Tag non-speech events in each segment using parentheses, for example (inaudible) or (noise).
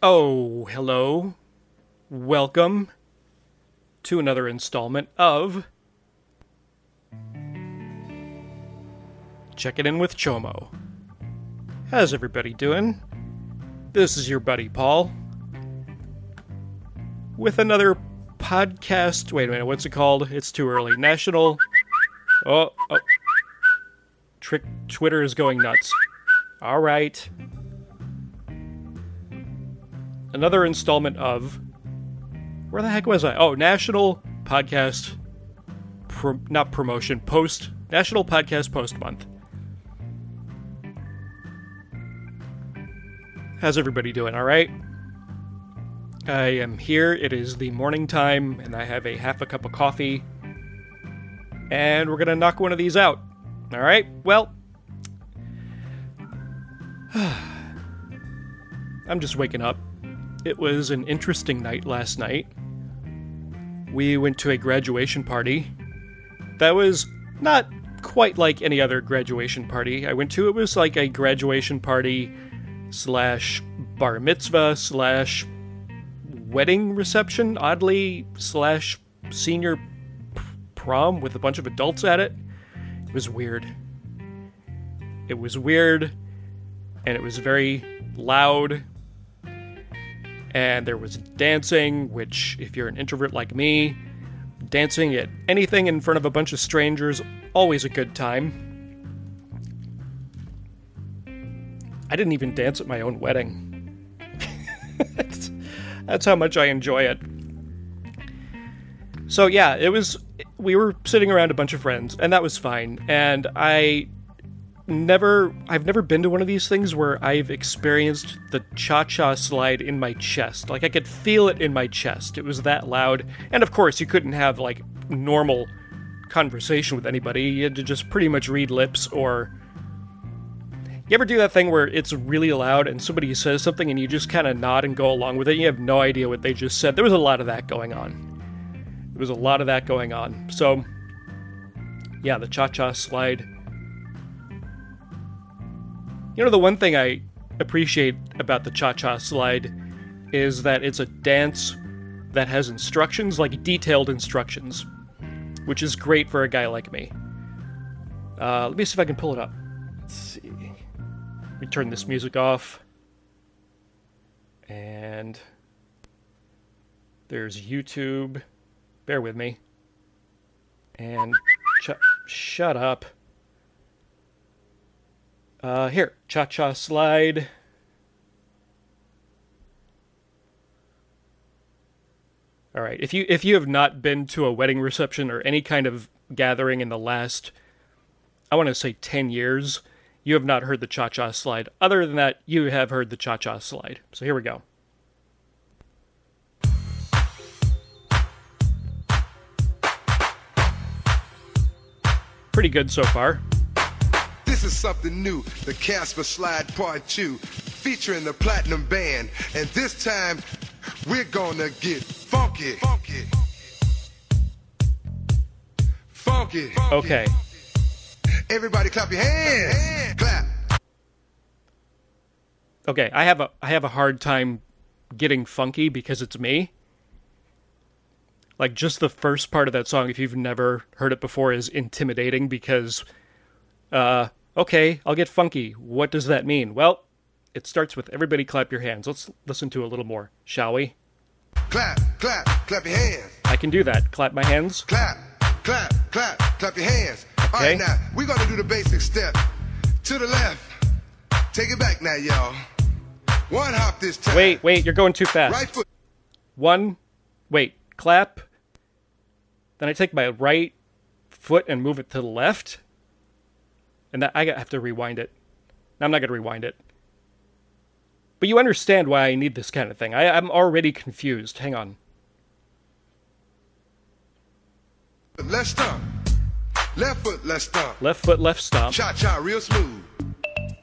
Oh, hello. Welcome to another installment of Check It In with Chomo. How's everybody doing? This is your buddy Paul with another podcast. Wait a minute, what's it called? It's too early. National. Oh, oh. Trick Twitter is going nuts. All right. Another installment of. Where the heck was I? Oh, National Podcast. Pro, not promotion, post. National Podcast Post Month. How's everybody doing? All right? I am here. It is the morning time, and I have a half a cup of coffee. And we're going to knock one of these out. All right? Well, (sighs) I'm just waking up. It was an interesting night last night. We went to a graduation party. That was not quite like any other graduation party I went to. It was like a graduation party slash bar mitzvah slash wedding reception, oddly, slash senior prom with a bunch of adults at it. It was weird. It was weird, and it was very loud. And there was dancing, which, if you're an introvert like me, dancing at anything in front of a bunch of strangers, always a good time. I didn't even dance at my own wedding. (laughs) that's, how much I enjoy it. So yeah, it was we were sitting around a bunch of friends and that was fine. And I never I've never been to one of these things where I've experienced the cha-cha slide in my chest. Like I could feel it in my chest. It was that loud. And of course, you couldn't have like normal conversation with anybody. You had to just pretty much read lips or you ever do that thing where it's really loud and somebody says something and you just kind of nod and go along with it? You have no idea what they just said. There was a lot of that going on. There was a lot of that going on. So, yeah, the cha cha slide. You know, the one thing I appreciate about the cha cha slide is that it's a dance that has instructions, like detailed instructions, which is great for a guy like me. Uh, let me see if I can pull it up. Let's see. Let me turn this music off. And there's YouTube. Bear with me. And ch- shut up. Uh, here, cha cha slide. All right. If you if you have not been to a wedding reception or any kind of gathering in the last, I want to say ten years, you have not heard the cha cha slide. Other than that, you have heard the cha cha slide. So here we go. Pretty good so far. This is something new, the Casper Slide Part 2, featuring the Platinum Band. And this time, we're gonna get funky. Funky. Funky. Okay. Everybody clap your hands. Clap. Okay, I have a I have a hard time getting funky because it's me. Like just the first part of that song if you've never heard it before is intimidating because uh okay, I'll get funky. What does that mean? Well, it starts with everybody clap your hands. Let's listen to a little more, shall we? Clap, clap, clap your hands. I can do that. Clap my hands. Clap, clap, clap, clap your hands. Okay. right, now, we're gonna do the basic step. To the left. Take it back now, y'all. One hop this time. Wait, wait, you're going too fast. Right foot. One, wait, clap. Then I take my right foot and move it to the left. And that I have to rewind it. No, I'm not going to rewind it. But you understand why I need this kind of thing. I, I'm already confused. Hang on. Let's stomp. Left foot, left stop. Left foot, left stop. Cha cha, real smooth.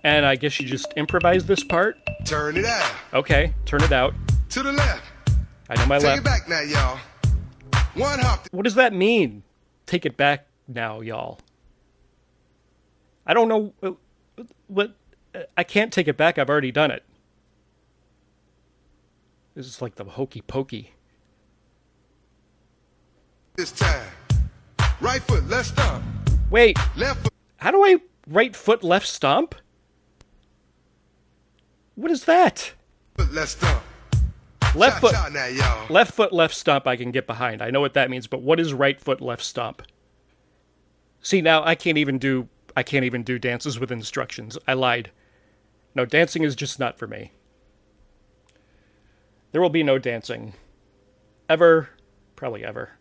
And I guess you just improvise this part. Turn it out. Okay, turn it out. To the left. I know my Take left. it back now, y'all. One hop. What does that mean? Take it back now, y'all. I don't know uh, what. I can't take it back. I've already done it. This is like the hokey pokey. This time. Right foot, left stomp. Wait, Left foot, how do I right foot left stomp? What is that? left stomp. Left foot now, left foot left stomp I can get behind. I know what that means, but what is right foot left stomp? See, now I can't even do I can't even do dances with instructions. I lied. No, dancing is just not for me. There will be no dancing. Ever. Probably ever.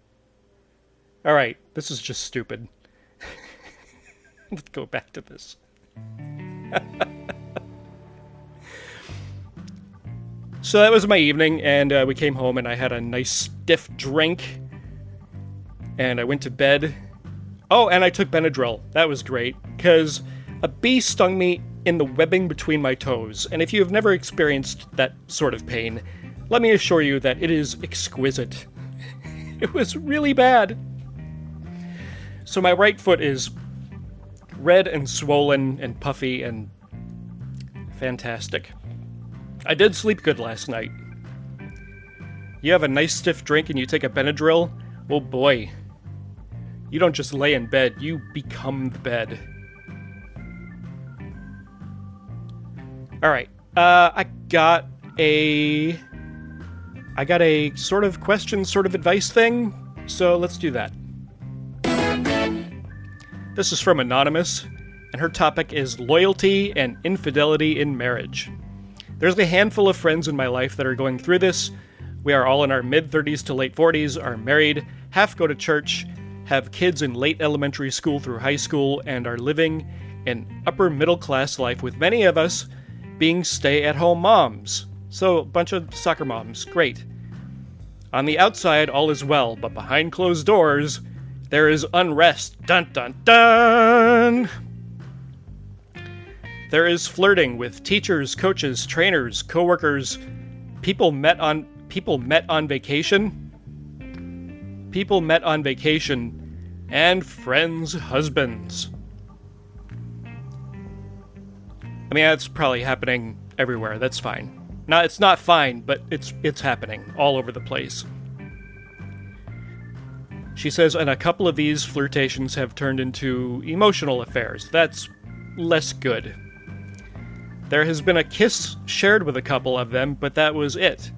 All right, this is just stupid. (laughs) Let's go back to this. (laughs) so that was my evening, and uh, we came home, and I had a nice stiff drink, and I went to bed. Oh, and I took Benadryl. That was great, because a bee stung me in the webbing between my toes, and if you have never experienced that sort of pain, let me assure you that it is exquisite. (laughs) it was really bad. So my right foot is red and swollen and puffy and fantastic. I did sleep good last night. You have a nice stiff drink and you take a Benadryl? Oh boy. You don't just lay in bed, you become the bed. Alright, uh, I got a. I got a sort of question, sort of advice thing, so let's do that. This is from Anonymous, and her topic is loyalty and infidelity in marriage. There's a handful of friends in my life that are going through this. We are all in our mid 30s to late 40s, are married, half go to church, have kids in late elementary school through high school, and are living an upper middle class life with many of us being stay at home moms. So, a bunch of soccer moms, great. On the outside, all is well, but behind closed doors, there is unrest. Dun dun dun! There is flirting with teachers, coaches, trainers, coworkers, people met on people met on vacation, people met on vacation, and friends' husbands. I mean, that's probably happening everywhere. That's fine. No, it's not fine, but it's it's happening all over the place. She says, and a couple of these flirtations have turned into emotional affairs. That's less good. There has been a kiss shared with a couple of them, but that was it.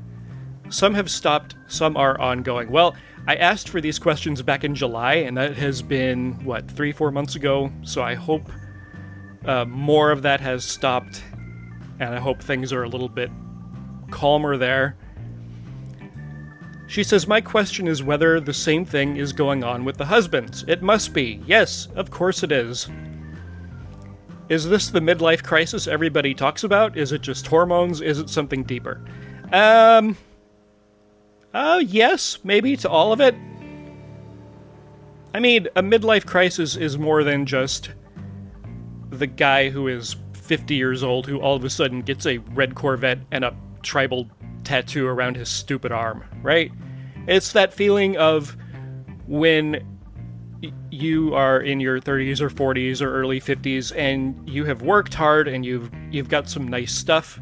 Some have stopped, some are ongoing. Well, I asked for these questions back in July, and that has been, what, three, four months ago, so I hope uh, more of that has stopped, and I hope things are a little bit calmer there. She says, My question is whether the same thing is going on with the husbands. It must be. Yes, of course it is. Is this the midlife crisis everybody talks about? Is it just hormones? Is it something deeper? Um. Oh, yes, maybe to all of it. I mean, a midlife crisis is more than just the guy who is 50 years old who all of a sudden gets a red Corvette and a tribal tattoo around his stupid arm, right? It's that feeling of when you are in your 30s or 40s or early 50s and you have worked hard and you've you've got some nice stuff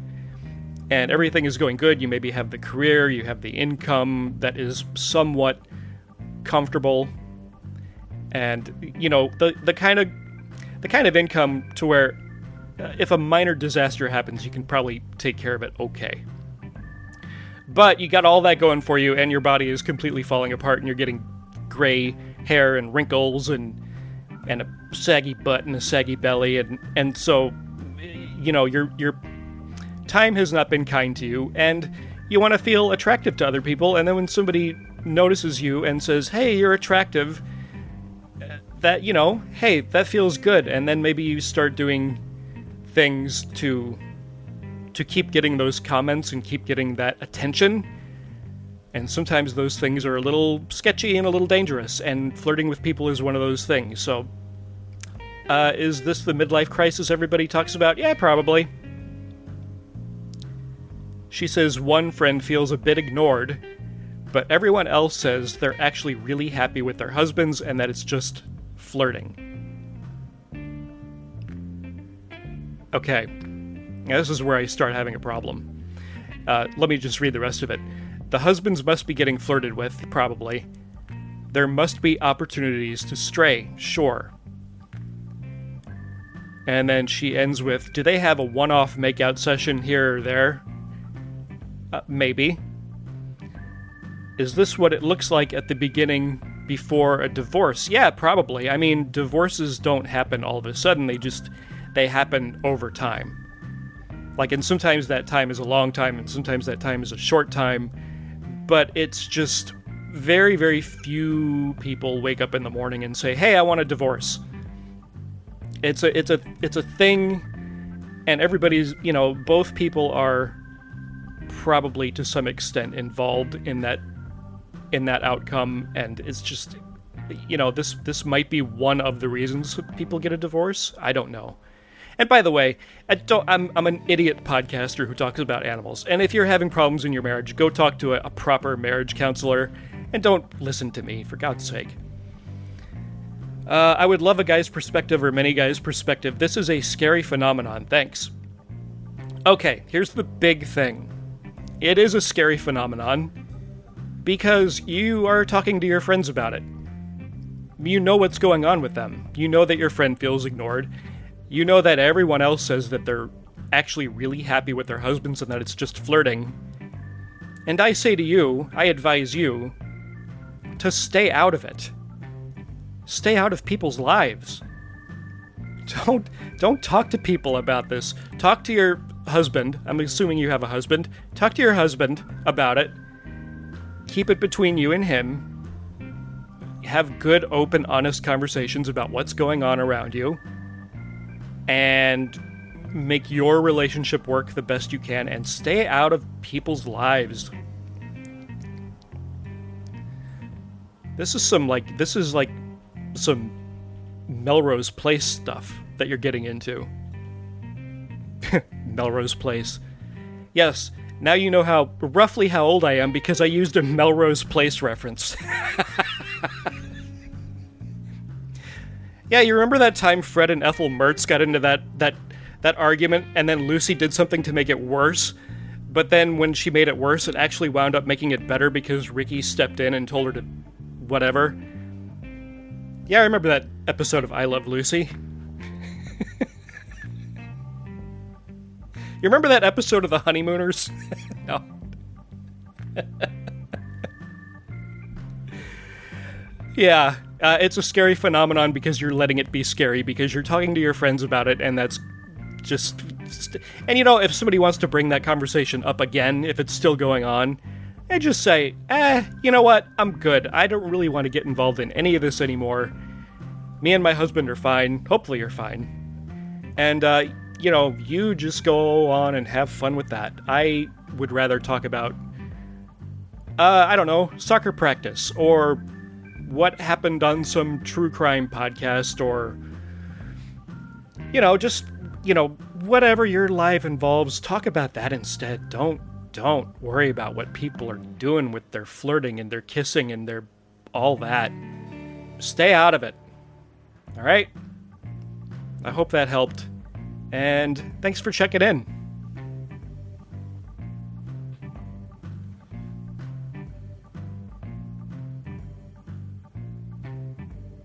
and everything is going good. You maybe have the career, you have the income that is somewhat comfortable and you know the the kind of the kind of income to where uh, if a minor disaster happens, you can probably take care of it okay. But you got all that going for you, and your body is completely falling apart, and you're getting gray hair and wrinkles and and a saggy butt and a saggy belly, and and so you know your your time has not been kind to you, and you want to feel attractive to other people, and then when somebody notices you and says, "Hey, you're attractive," that you know, hey, that feels good, and then maybe you start doing things to to keep getting those comments and keep getting that attention. And sometimes those things are a little sketchy and a little dangerous, and flirting with people is one of those things. So, uh, is this the midlife crisis everybody talks about? Yeah, probably. She says one friend feels a bit ignored, but everyone else says they're actually really happy with their husbands and that it's just flirting. Okay, now this is where I start having a problem. Uh, let me just read the rest of it. The husbands must be getting flirted with, probably. There must be opportunities to stray, sure. And then she ends with Do they have a one off makeout session here or there? Uh, maybe. Is this what it looks like at the beginning before a divorce? Yeah, probably. I mean, divorces don't happen all of a sudden, they just they happen over time. Like and sometimes that time is a long time and sometimes that time is a short time, but it's just very very few people wake up in the morning and say, "Hey, I want a divorce." It's a it's a it's a thing and everybody's, you know, both people are probably to some extent involved in that in that outcome. And it's just you know this this might be one of the reasons people get a divorce. I don't know. And by the way I don't, I'm, I'm an idiot podcaster who talks about animals. And if you're having problems in your marriage go talk to a, a proper marriage counselor and don't listen to me for god's sake. Uh, i would love a guy's perspective or many guys perspective. This is a scary phenomenon. Thanks. Okay here's the big thing it is a scary phenomenon because you are talking to your friends about it. You know what's going on with them. You know that your friend feels ignored. You know that everyone else says that they're actually really happy with their husbands and that it's just flirting. And I say to you, I advise you to stay out of it. Stay out of people's lives. (laughs) Don't don't talk to people about this. Talk to your husband. I'm assuming you have a husband. Talk to your husband about it keep it between you and him. Have good, open, honest conversations about what's going on around you. And make your relationship work the best you can and stay out of people's lives. This is some like this is like some Melrose Place stuff that you're getting into. (laughs) Melrose Place. Yes, now you know how roughly how old I am because I used a Melrose Place reference. (laughs) yeah, you remember that time Fred and Ethel Mertz got into that that that argument and then Lucy did something to make it worse? But then when she made it worse, it actually wound up making it better because Ricky stepped in and told her to whatever. Yeah, I remember that episode of I Love Lucy. You remember that episode of The Honeymooners? (laughs) no. yeah, uh, it's a scary phenomenon because you're letting it be scary because you're talking to your friends about it, and that's just. And you know, if somebody wants to bring that conversation up again, if it's still going on, and just say, eh, you know what? I'm good. I don't really want to get involved in any of this anymore. Me and my husband are fine. Hopefully, you're fine. And, uh, you know, you just go on and have fun with that. I would rather talk about, uh, I don't know, soccer practice or what happened on some true crime podcast or, you know, just, you know, whatever your life involves, talk about that instead. Don't, don't worry about what people are doing with their flirting and their kissing and their all that. Stay out of it. All right? I hope that helped. And thanks for checking in.